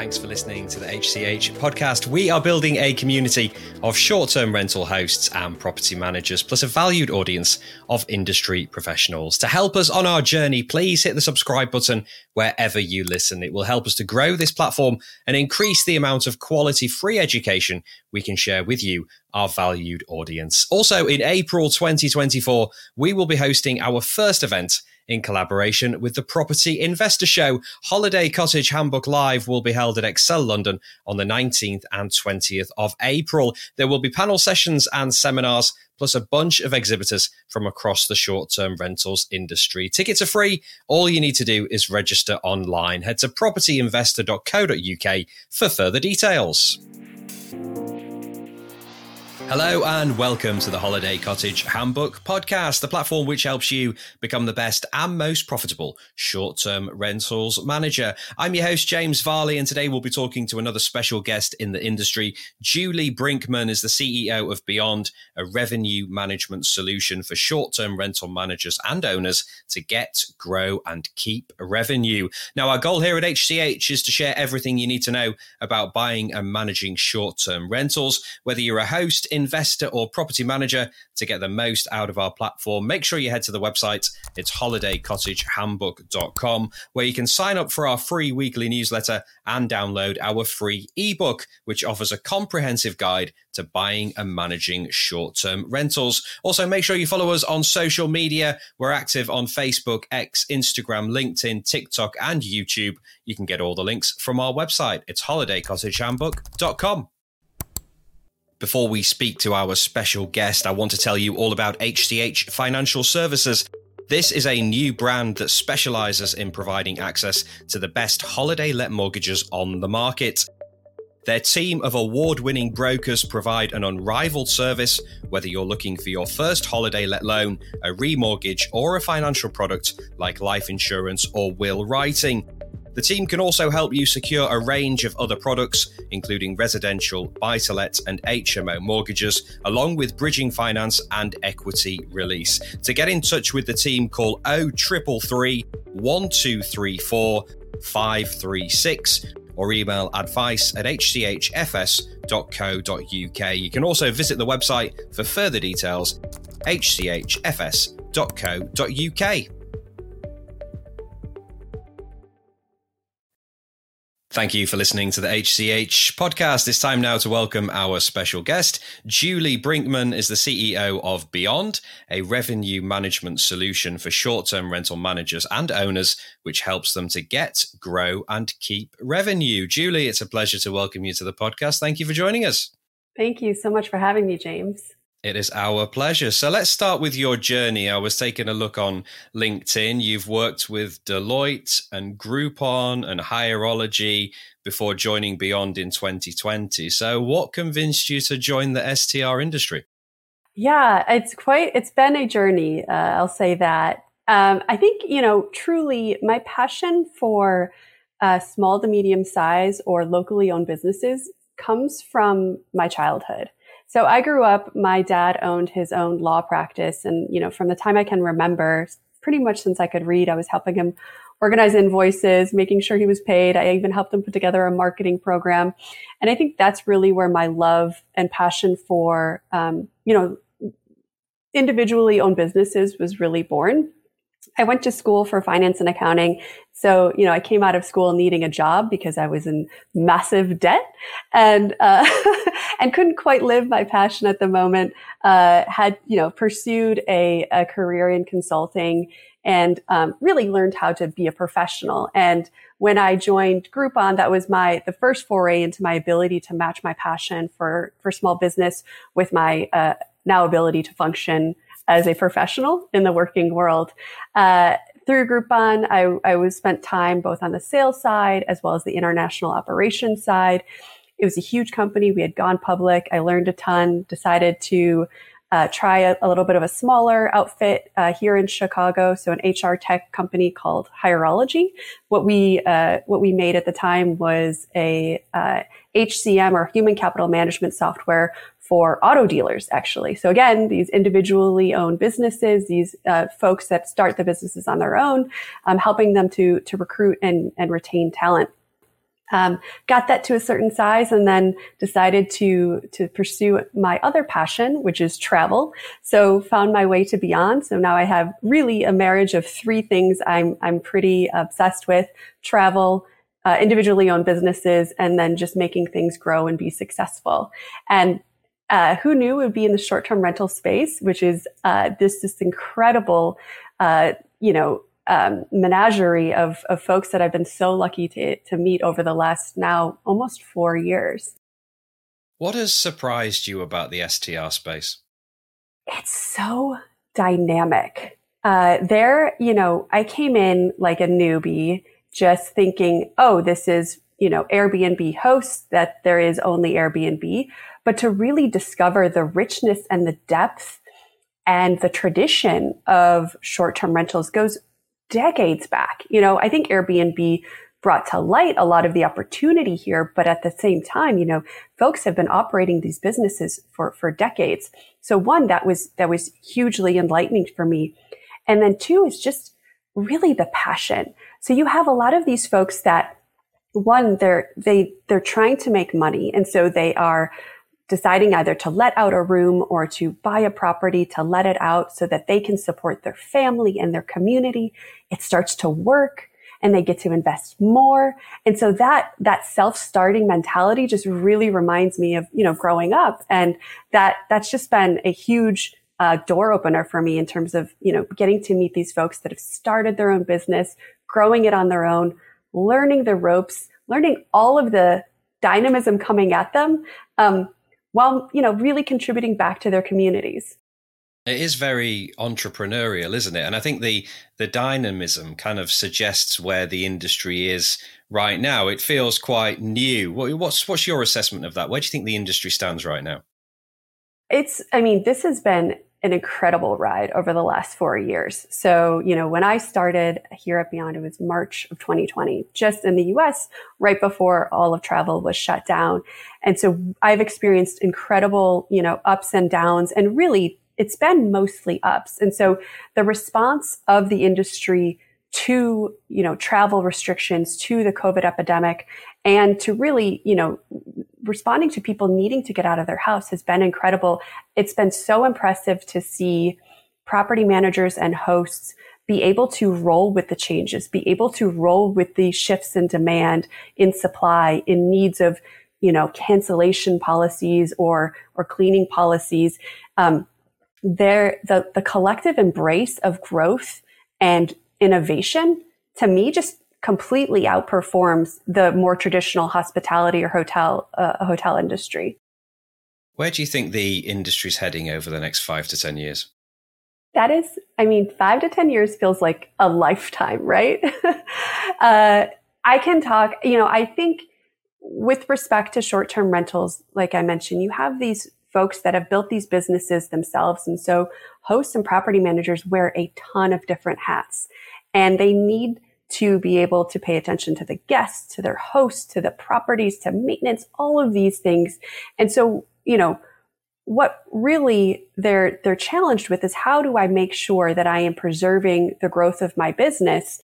Thanks for listening to the HCH podcast. We are building a community of short term rental hosts and property managers, plus a valued audience of industry professionals. To help us on our journey, please hit the subscribe button wherever you listen. It will help us to grow this platform and increase the amount of quality free education we can share with you, our valued audience. Also, in April 2024, we will be hosting our first event in collaboration with the Property Investor Show. Holiday Cottage Handbook Live will be held at Excel London on the 19th and 20th of April. There will be panel sessions and seminars, plus a bunch of exhibitors from across the short term rentals industry. Tickets are free. All you need to do is register online. Head to propertyinvestor.co.uk for further details. Hello and welcome to the Holiday Cottage Handbook podcast, the platform which helps you become the best and most profitable short term rentals manager. I'm your host, James Varley, and today we'll be talking to another special guest in the industry. Julie Brinkman is the CEO of Beyond, a revenue management solution for short term rental managers and owners to get, grow, and keep revenue. Now, our goal here at HCH is to share everything you need to know about buying and managing short term rentals, whether you're a host, investor or property manager to get the most out of our platform, make sure you head to the website. It's holidaycottagehandbook.com, where you can sign up for our free weekly newsletter and download our free ebook, which offers a comprehensive guide to buying and managing short term rentals. Also, make sure you follow us on social media. We're active on Facebook, X, Instagram, LinkedIn, TikTok, and YouTube. You can get all the links from our website. It's holidaycottagehandbook.com. Before we speak to our special guest, I want to tell you all about HCH Financial Services. This is a new brand that specializes in providing access to the best holiday let mortgages on the market. Their team of award winning brokers provide an unrivaled service, whether you're looking for your first holiday let loan, a remortgage, or a financial product like life insurance or will writing. The team can also help you secure a range of other products, including residential, buy to let, and HMO mortgages, along with bridging finance and equity release. To get in touch with the team, call 0333 1234 536 or email advice at hchfs.co.uk. You can also visit the website for further details hchfs.co.uk. Thank you for listening to the HCH podcast. It's time now to welcome our special guest. Julie Brinkman is the CEO of Beyond, a revenue management solution for short term rental managers and owners, which helps them to get, grow, and keep revenue. Julie, it's a pleasure to welcome you to the podcast. Thank you for joining us. Thank you so much for having me, James. It is our pleasure. So let's start with your journey. I was taking a look on LinkedIn. You've worked with Deloitte and Groupon and Hireology before joining Beyond in 2020. So what convinced you to join the STR industry? Yeah, it's quite, it's been a journey. Uh, I'll say that. Um, I think, you know, truly my passion for uh, small to medium size or locally owned businesses comes from my childhood. So I grew up, my dad owned his own law practice. And, you know, from the time I can remember, pretty much since I could read, I was helping him organize invoices, making sure he was paid. I even helped him put together a marketing program. And I think that's really where my love and passion for, um, you know, individually owned businesses was really born. I went to school for finance and accounting. So, you know, I came out of school needing a job because I was in massive debt and, uh, and couldn't quite live my passion at the moment. Uh, had, you know, pursued a, a career in consulting and, um, really learned how to be a professional. And when I joined Groupon, that was my, the first foray into my ability to match my passion for, for small business with my, uh, now ability to function as a professional in the working world. Uh, through Groupon, I, I was spent time both on the sales side as well as the international operations side. It was a huge company. We had gone public. I learned a ton, decided to uh, try a, a, little bit of a smaller outfit uh, here in Chicago. So an HR tech company called Hireology. What we uh, what we made at the time was a HCM uh, or human capital management software for auto dealers, actually. So again, these individually owned businesses, these uh, folks that start the businesses on their own, um, helping them to to recruit and and retain talent. Um, got that to a certain size and then decided to to pursue my other passion which is travel. So found my way to beyond. So now i have really a marriage of three things i'm i'm pretty obsessed with travel uh, individually owned businesses and then just making things grow and be successful. And uh, who knew would be in the short-term rental space which is uh, this this incredible uh, you know um, menagerie of, of folks that I've been so lucky to, to meet over the last now almost four years. What has surprised you about the STR space? It's so dynamic. Uh, there, you know, I came in like a newbie, just thinking, oh, this is, you know, Airbnb hosts, that there is only Airbnb. But to really discover the richness and the depth and the tradition of short term rentals goes decades back. You know, I think Airbnb brought to light a lot of the opportunity here, but at the same time, you know, folks have been operating these businesses for, for decades. So one, that was, that was hugely enlightening for me. And then two is just really the passion. So you have a lot of these folks that one, they're, they, they're trying to make money. And so they are deciding either to let out a room or to buy a property to let it out so that they can support their family and their community. It starts to work and they get to invest more. And so that, that self-starting mentality just really reminds me of, you know, growing up. And that, that's just been a huge uh, door opener for me in terms of, you know, getting to meet these folks that have started their own business, growing it on their own, learning the ropes, learning all of the dynamism coming at them. Um, while, you know, really contributing back to their communities. It is very entrepreneurial, isn't it? And I think the the dynamism kind of suggests where the industry is right now. It feels quite new. What's what's your assessment of that? Where do you think the industry stands right now? It's I mean, this has been an incredible ride over the last four years. So, you know, when I started here at Beyond, it was March of 2020, just in the US, right before all of travel was shut down. And so I've experienced incredible, you know, ups and downs and really it's been mostly ups. And so the response of the industry to, you know, travel restrictions, to the COVID epidemic, and to really, you know, responding to people needing to get out of their house has been incredible. It's been so impressive to see property managers and hosts be able to roll with the changes, be able to roll with the shifts in demand, in supply, in needs of, you know, cancellation policies or, or cleaning policies. Um, there, the, the collective embrace of growth and innovation to me just completely outperforms the more traditional hospitality or hotel uh, hotel industry. Where do you think the industry's heading over the next five to ten years? That is, I mean, five to ten years feels like a lifetime, right? uh, I can talk. You know, I think with respect to short-term rentals, like I mentioned, you have these folks that have built these businesses themselves, and so hosts and property managers wear a ton of different hats, and they need to be able to pay attention to the guests, to their hosts, to the properties, to maintenance, all of these things. And so, you know, what really they're they're challenged with is how do I make sure that I am preserving the growth of my business?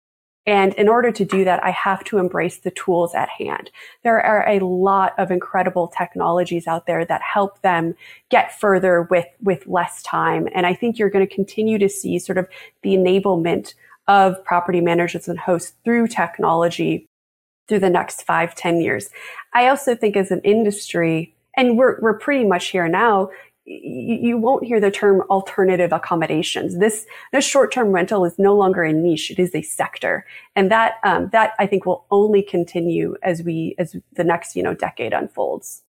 And in order to do that, I have to embrace the tools at hand. There are a lot of incredible technologies out there that help them get further with, with less time. And I think you're going to continue to see sort of the enablement of property managers and hosts through technology through the next five, ten years. I also think as an industry, and we're, we're pretty much here now, you, you won't hear the term alternative accommodations. This, this short-term rental is no longer a niche. It is a sector. And that, um, that I think will only continue as we, as the next, you know, decade unfolds.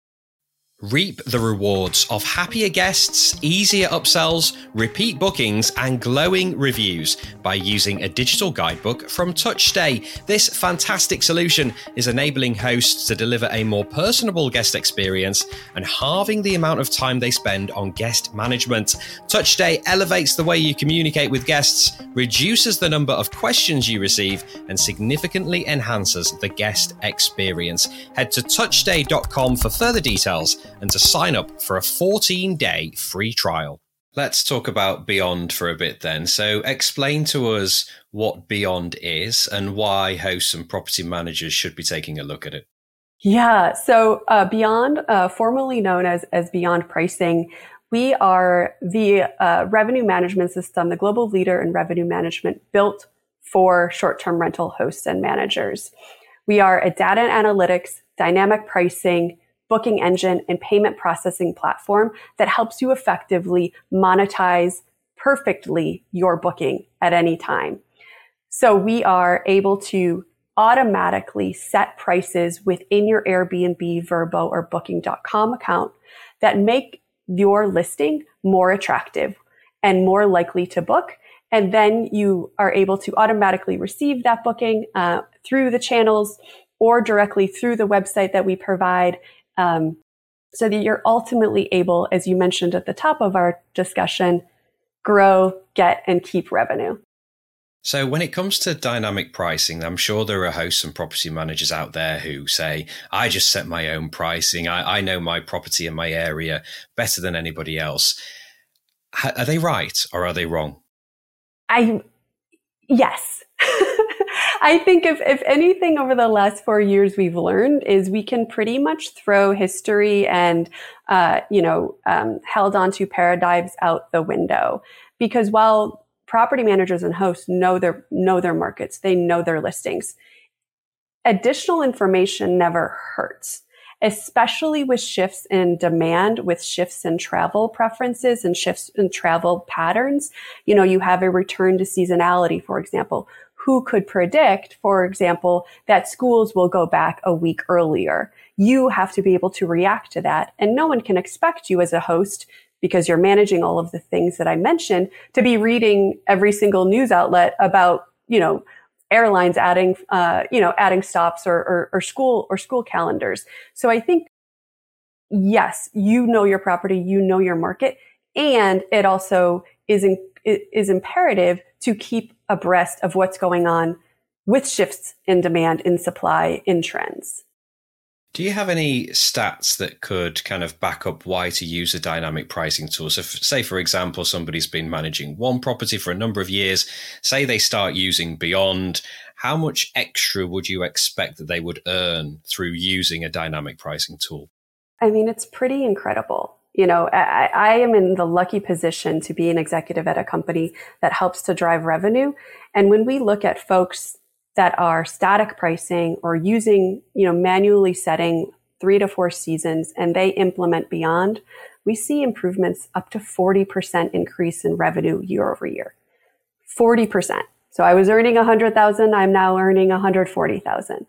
Reap the rewards of happier guests, easier upsells, repeat bookings, and glowing reviews by using a digital guidebook from TouchStay. This fantastic solution is enabling hosts to deliver a more personable guest experience and halving the amount of time they spend on guest management. TouchStay elevates the way you communicate with guests, reduces the number of questions you receive, and significantly enhances the guest experience. Head to touchstay.com for further details and to sign up for a 14 day free trial. Let's talk about Beyond for a bit then. So, explain to us what Beyond is and why hosts and property managers should be taking a look at it. Yeah. So uh, Beyond, uh, formerly known as as Beyond Pricing, we are the uh, revenue management system, the global leader in revenue management, built for short-term rental hosts and managers. We are a data and analytics, dynamic pricing, booking engine, and payment processing platform that helps you effectively monetize perfectly your booking at any time. So we are able to automatically set prices within your Airbnb, Vrbo, or booking.com account that make your listing more attractive and more likely to book. And then you are able to automatically receive that booking uh, through the channels or directly through the website that we provide. Um, so that you're ultimately able, as you mentioned at the top of our discussion, grow, get, and keep revenue. So, when it comes to dynamic pricing, I'm sure there are hosts and property managers out there who say, I just set my own pricing. I, I know my property and my area better than anybody else. H- are they right or are they wrong? I, yes. I think if, if anything over the last four years we've learned is we can pretty much throw history and, uh, you know, um, held onto paradigms out the window. Because while property managers and hosts know their know their markets they know their listings additional information never hurts especially with shifts in demand with shifts in travel preferences and shifts in travel patterns you know you have a return to seasonality for example who could predict for example that schools will go back a week earlier you have to be able to react to that and no one can expect you as a host because you're managing all of the things that I mentioned to be reading every single news outlet about, you know, airlines adding, uh, you know, adding stops or, or, or school or school calendars. So I think, yes, you know your property, you know your market, and it also is in, is imperative to keep abreast of what's going on with shifts in demand, in supply, in trends. Do you have any stats that could kind of back up why to use a dynamic pricing tool? So, say, for example, somebody's been managing one property for a number of years, say they start using Beyond, how much extra would you expect that they would earn through using a dynamic pricing tool? I mean, it's pretty incredible. You know, I, I am in the lucky position to be an executive at a company that helps to drive revenue. And when we look at folks that are static pricing or using, you know, manually setting three to four seasons and they implement beyond, we see improvements up to 40% increase in revenue year over year. 40%. So I was earning 100,000, I'm now earning 140,000.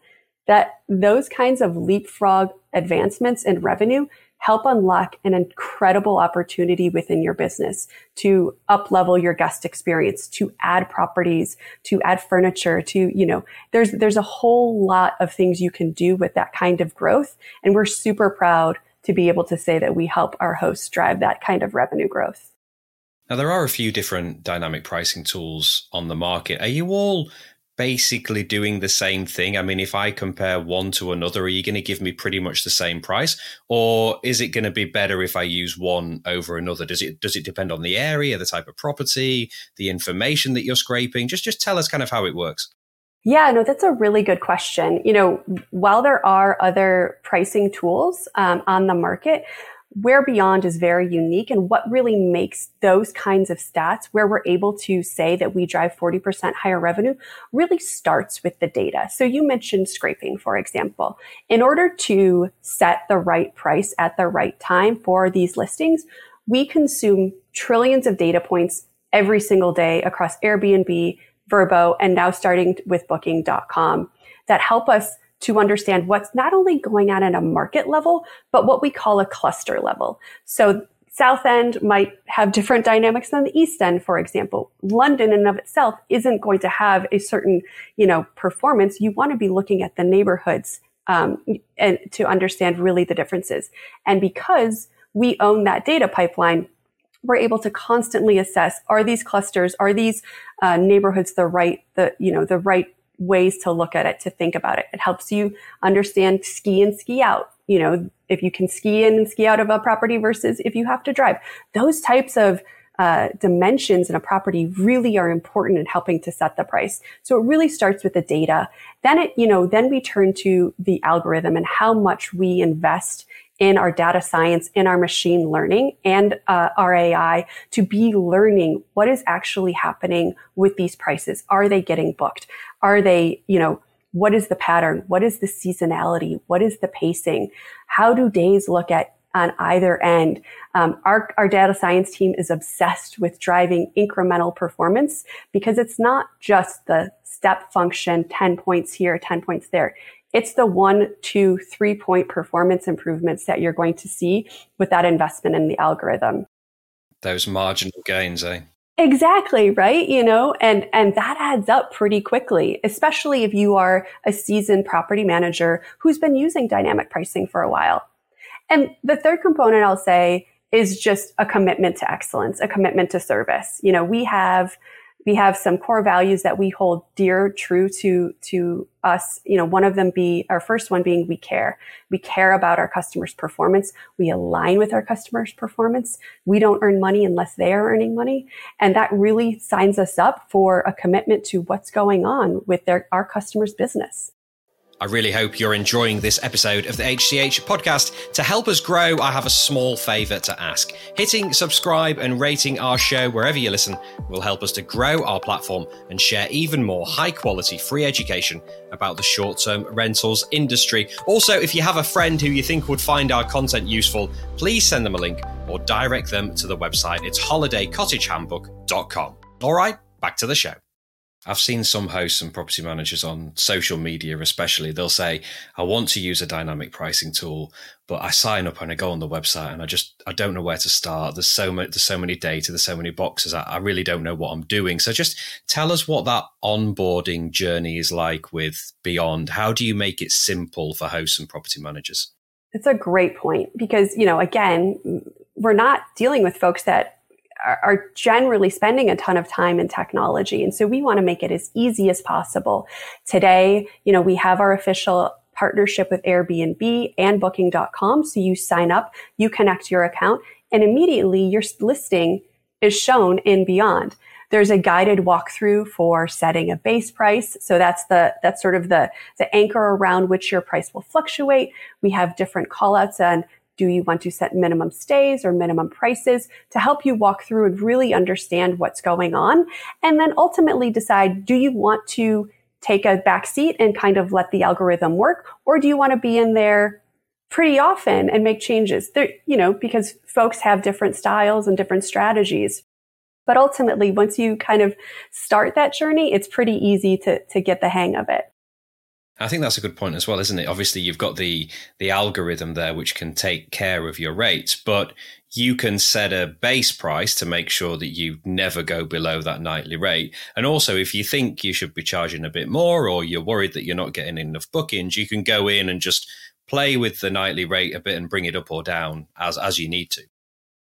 That those kinds of leapfrog advancements in revenue help unlock an incredible opportunity within your business to up level your guest experience, to add properties, to add furniture, to, you know, there's, there's a whole lot of things you can do with that kind of growth. And we're super proud to be able to say that we help our hosts drive that kind of revenue growth. Now, there are a few different dynamic pricing tools on the market. Are you all basically doing the same thing? I mean, if I compare one to another, are you going to give me pretty much the same price, or is it going to be better if I use one over another? Does it does it depend on the area, the type of property, the information that you're scraping? Just just tell us kind of how it works. Yeah, no, that's a really good question. You know, while there are other pricing tools um, on the market, where Beyond is very unique and what really makes those kinds of stats where we're able to say that we drive 40% higher revenue really starts with the data. So you mentioned scraping, for example. In order to set the right price at the right time for these listings, we consume trillions of data points every single day across Airbnb, Vrbo, and now starting with booking.com that help us to understand what's not only going on at a market level, but what we call a cluster level. So South End might have different dynamics than the East End, for example. London in and of itself isn't going to have a certain, you know, performance. You want to be looking at the neighborhoods um, and to understand really the differences. And because we own that data pipeline, we're able to constantly assess: Are these clusters? Are these uh, neighborhoods the right, the you know, the right ways to look at it, to think about it. It helps you understand ski and ski out. You know, if you can ski in and ski out of a property versus if you have to drive. Those types of uh, dimensions in a property really are important in helping to set the price. So it really starts with the data. Then it, you know, then we turn to the algorithm and how much we invest in our data science, in our machine learning and uh, our AI to be learning what is actually happening with these prices. Are they getting booked? Are they, you know, what is the pattern? What is the seasonality? What is the pacing? How do days look at on either end? Um, our, our data science team is obsessed with driving incremental performance because it's not just the step function, 10 points here, 10 points there. It's the one, two, three point performance improvements that you're going to see with that investment in the algorithm. Those marginal gains, eh? Exactly, right? You know, and, and that adds up pretty quickly, especially if you are a seasoned property manager who's been using dynamic pricing for a while. And the third component I'll say is just a commitment to excellence, a commitment to service. You know, we have we have some core values that we hold dear, true to, to us. You know, one of them be our first one being we care. We care about our customers' performance. We align with our customers' performance. We don't earn money unless they are earning money. And that really signs us up for a commitment to what's going on with their, our customers' business. I really hope you're enjoying this episode of the HCH podcast. To help us grow, I have a small favour to ask. Hitting subscribe and rating our show wherever you listen will help us to grow our platform and share even more high quality free education about the short term rentals industry. Also, if you have a friend who you think would find our content useful, please send them a link or direct them to the website. It's holidaycottagehandbook.com. All right, back to the show. I've seen some hosts and property managers on social media, especially, they'll say, I want to use a dynamic pricing tool, but I sign up and I go on the website and I just, I don't know where to start. There's so much, there's so many data, there's so many boxes. I, I really don't know what I'm doing. So just tell us what that onboarding journey is like with Beyond. How do you make it simple for hosts and property managers? It's a great point because, you know, again, we're not dealing with folks that are generally spending a ton of time in technology. And so we want to make it as easy as possible. Today, you know, we have our official partnership with Airbnb and booking.com. So you sign up, you connect your account and immediately your listing is shown in Beyond. There's a guided walkthrough for setting a base price. So that's the, that's sort of the, the anchor around which your price will fluctuate. We have different callouts on do you want to set minimum stays or minimum prices to help you walk through and really understand what's going on? And then ultimately decide, do you want to take a back seat and kind of let the algorithm work? Or do you want to be in there pretty often and make changes? There, you know, because folks have different styles and different strategies. But ultimately, once you kind of start that journey, it's pretty easy to, to get the hang of it. I think that's a good point as well, isn't it? Obviously, you've got the the algorithm there which can take care of your rates, but you can set a base price to make sure that you never go below that nightly rate. And also, if you think you should be charging a bit more, or you're worried that you're not getting enough bookings, you can go in and just play with the nightly rate a bit and bring it up or down as as you need to.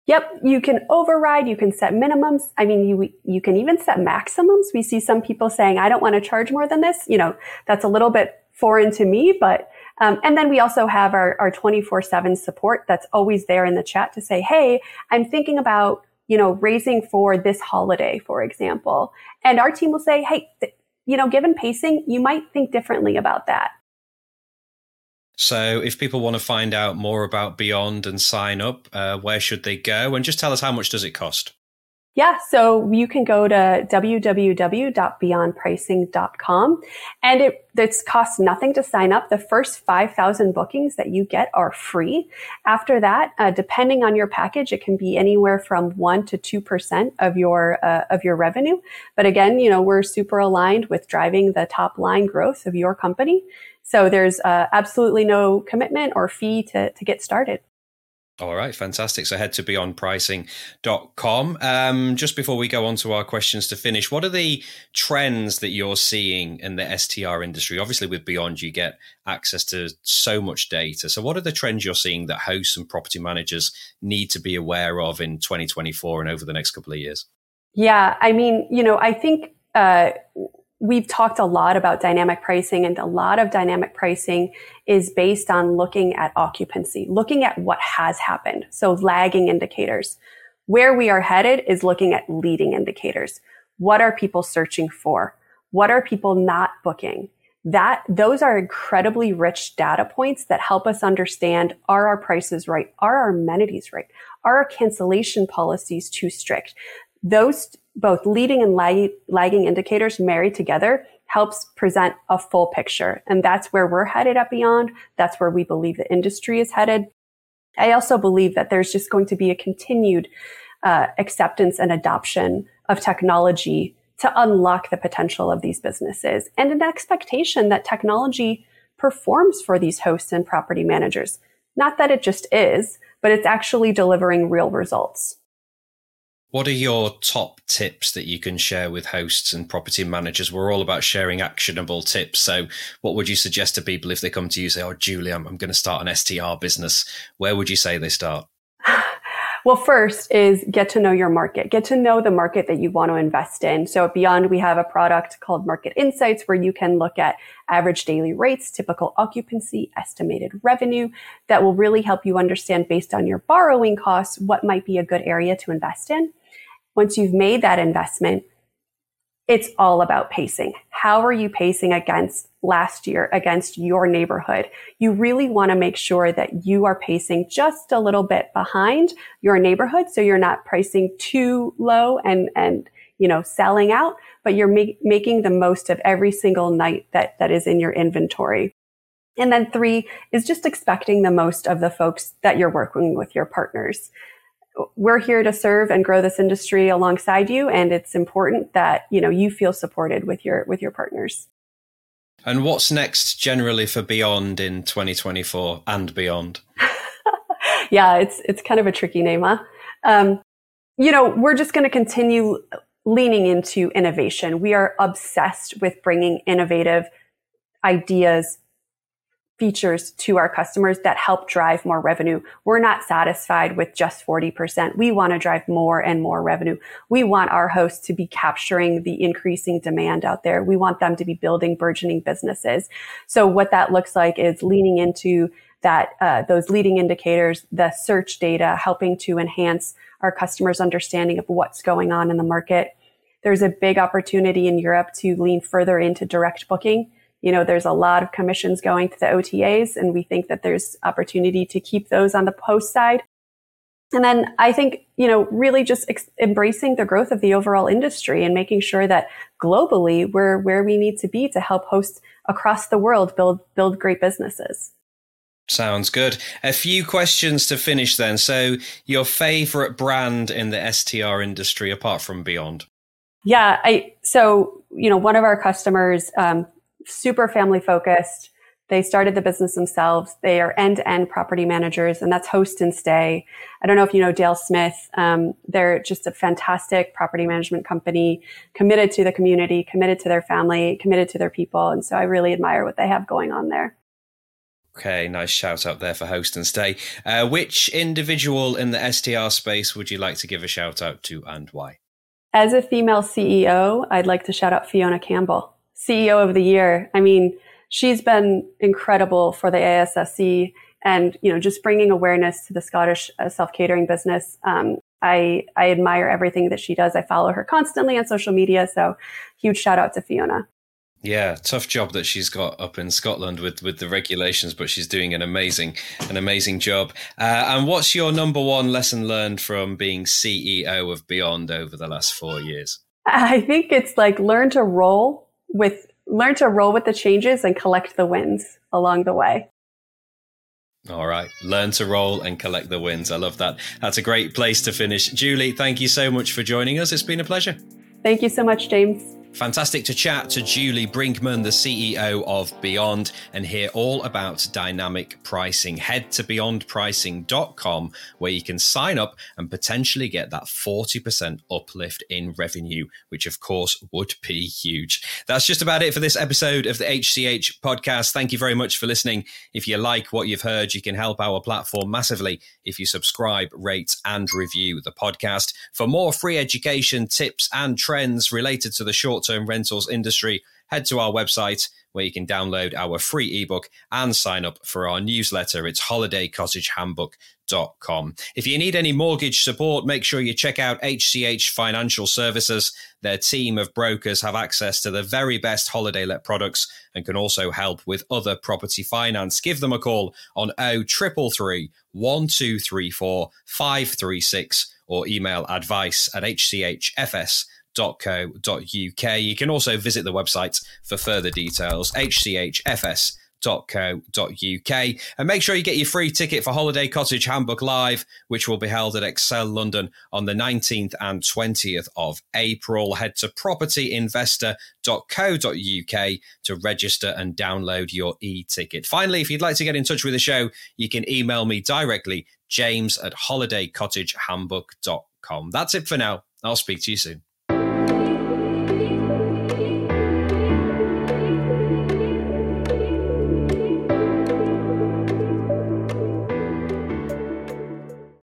Yep, you can override, you can set minimums. I mean, you you can even set maximums. We see some people saying, "I don't want to charge more than this." You know, that's a little bit foreign to me, but um, and then we also have our, our 24-7 support that's always there in the chat to say, hey, I'm thinking about, you know, raising for this holiday, for example. And our team will say, hey, th- you know, given pacing, you might think differently about that. So, if people want to find out more about Beyond and sign up, uh, where should they go? And just tell us how much does it cost? Yeah, so you can go to www.beyondpricing.com and it it's costs nothing to sign up. The first 5,000 bookings that you get are free. After that, uh, depending on your package, it can be anywhere from 1 to 2% of your uh, of your revenue. But again, you know, we're super aligned with driving the top line growth of your company. So there's uh, absolutely no commitment or fee to to get started. All right, fantastic. So head to beyondpricing.com. Um, just before we go on to our questions to finish, what are the trends that you're seeing in the STR industry? Obviously, with Beyond, you get access to so much data. So, what are the trends you're seeing that hosts and property managers need to be aware of in 2024 and over the next couple of years? Yeah, I mean, you know, I think uh, we've talked a lot about dynamic pricing and a lot of dynamic pricing is based on looking at occupancy, looking at what has happened. So lagging indicators. Where we are headed is looking at leading indicators. What are people searching for? What are people not booking? That those are incredibly rich data points that help us understand are our prices right? Are our amenities right? Are our cancellation policies too strict? Those both leading and lag- lagging indicators married together helps present a full picture. And that's where we're headed at Beyond. That's where we believe the industry is headed. I also believe that there's just going to be a continued uh, acceptance and adoption of technology to unlock the potential of these businesses and an expectation that technology performs for these hosts and property managers. Not that it just is, but it's actually delivering real results. What are your top tips that you can share with hosts and property managers? We're all about sharing actionable tips. So, what would you suggest to people if they come to you and say, Oh, Julie, I'm, I'm going to start an STR business? Where would you say they start? Well, first is get to know your market. Get to know the market that you want to invest in. So at Beyond, we have a product called Market Insights where you can look at average daily rates, typical occupancy, estimated revenue that will really help you understand based on your borrowing costs what might be a good area to invest in. Once you've made that investment, it's all about pacing. How are you pacing against last year, against your neighborhood? You really want to make sure that you are pacing just a little bit behind your neighborhood. So you're not pricing too low and, and, you know, selling out, but you're ma- making the most of every single night that, that is in your inventory. And then three is just expecting the most of the folks that you're working with your partners we're here to serve and grow this industry alongside you and it's important that you know you feel supported with your with your partners. And what's next generally for beyond in 2024 and beyond? Yeah it's it's kind of a tricky name huh? Um, you know we're just going to continue leaning into innovation. We are obsessed with bringing innovative ideas features to our customers that help drive more revenue. We're not satisfied with just 40%. We want to drive more and more revenue. We want our hosts to be capturing the increasing demand out there. We want them to be building burgeoning businesses. So what that looks like is leaning into that uh, those leading indicators, the search data, helping to enhance our customers' understanding of what's going on in the market. There's a big opportunity in Europe to lean further into direct booking you know, there's a lot of commissions going to the OTAs, and we think that there's opportunity to keep those on the post side. And then I think, you know, really just ex- embracing the growth of the overall industry and making sure that globally we're where we need to be to help hosts across the world build, build great businesses. Sounds good. A few questions to finish then. So, your favorite brand in the STR industry apart from Beyond? Yeah, I so you know one of our customers um, super family focused. They started the business themselves. They are end to end property managers, and that's Host & Stay. I don't know if you know Dale Smith. Um, they're just a fantastic property management company, committed to the community, committed to their family, committed to their people. And so I really admire what they have going on there. Okay, nice shout out there for Host & Stay. Uh, which individual in the STR space would you like to give a shout out to and why? As a female CEO, I'd like to shout out Fiona Campbell. CEO of the year. I mean, she's been incredible for the ASSC and, you know, just bringing awareness to the Scottish uh, self catering business. Um, I, I admire everything that she does. I follow her constantly on social media. So huge shout out to Fiona. Yeah, tough job that she's got up in Scotland with, with the regulations, but she's doing an amazing an amazing job. Uh, and what's your number one lesson learned from being CEO of Beyond over the last four years? I think it's like learn to roll with learn to roll with the changes and collect the wins along the way. All right. Learn to roll and collect the wins. I love that. That's a great place to finish. Julie, thank you so much for joining us. It's been a pleasure. Thank you so much, James. Fantastic to chat to Julie Brinkman, the CEO of Beyond, and hear all about dynamic pricing. Head to beyondpricing.com where you can sign up and potentially get that 40% uplift in revenue, which of course would be huge. That's just about it for this episode of the HCH podcast. Thank you very much for listening. If you like what you've heard, you can help our platform massively if you subscribe, rate, and review the podcast. For more free education, tips, and trends related to the short short term rentals industry, head to our website where you can download our free ebook and sign up for our newsletter. It's holidaycottagehandbook.com. If you need any mortgage support, make sure you check out HCH Financial Services. Their team of brokers have access to the very best holiday let products and can also help with other property finance. Give them a call on 0333 1234 536 or email advice at hchfs hchfs.co.uk. You can also visit the website for further details, hchfs.co.uk. And make sure you get your free ticket for Holiday Cottage Handbook Live, which will be held at Excel London on the 19th and 20th of April. Head to propertyinvestor.co.uk to register and download your e ticket. Finally, if you'd like to get in touch with the show, you can email me directly, james at holidaycottagehandbook.com. That's it for now. I'll speak to you soon.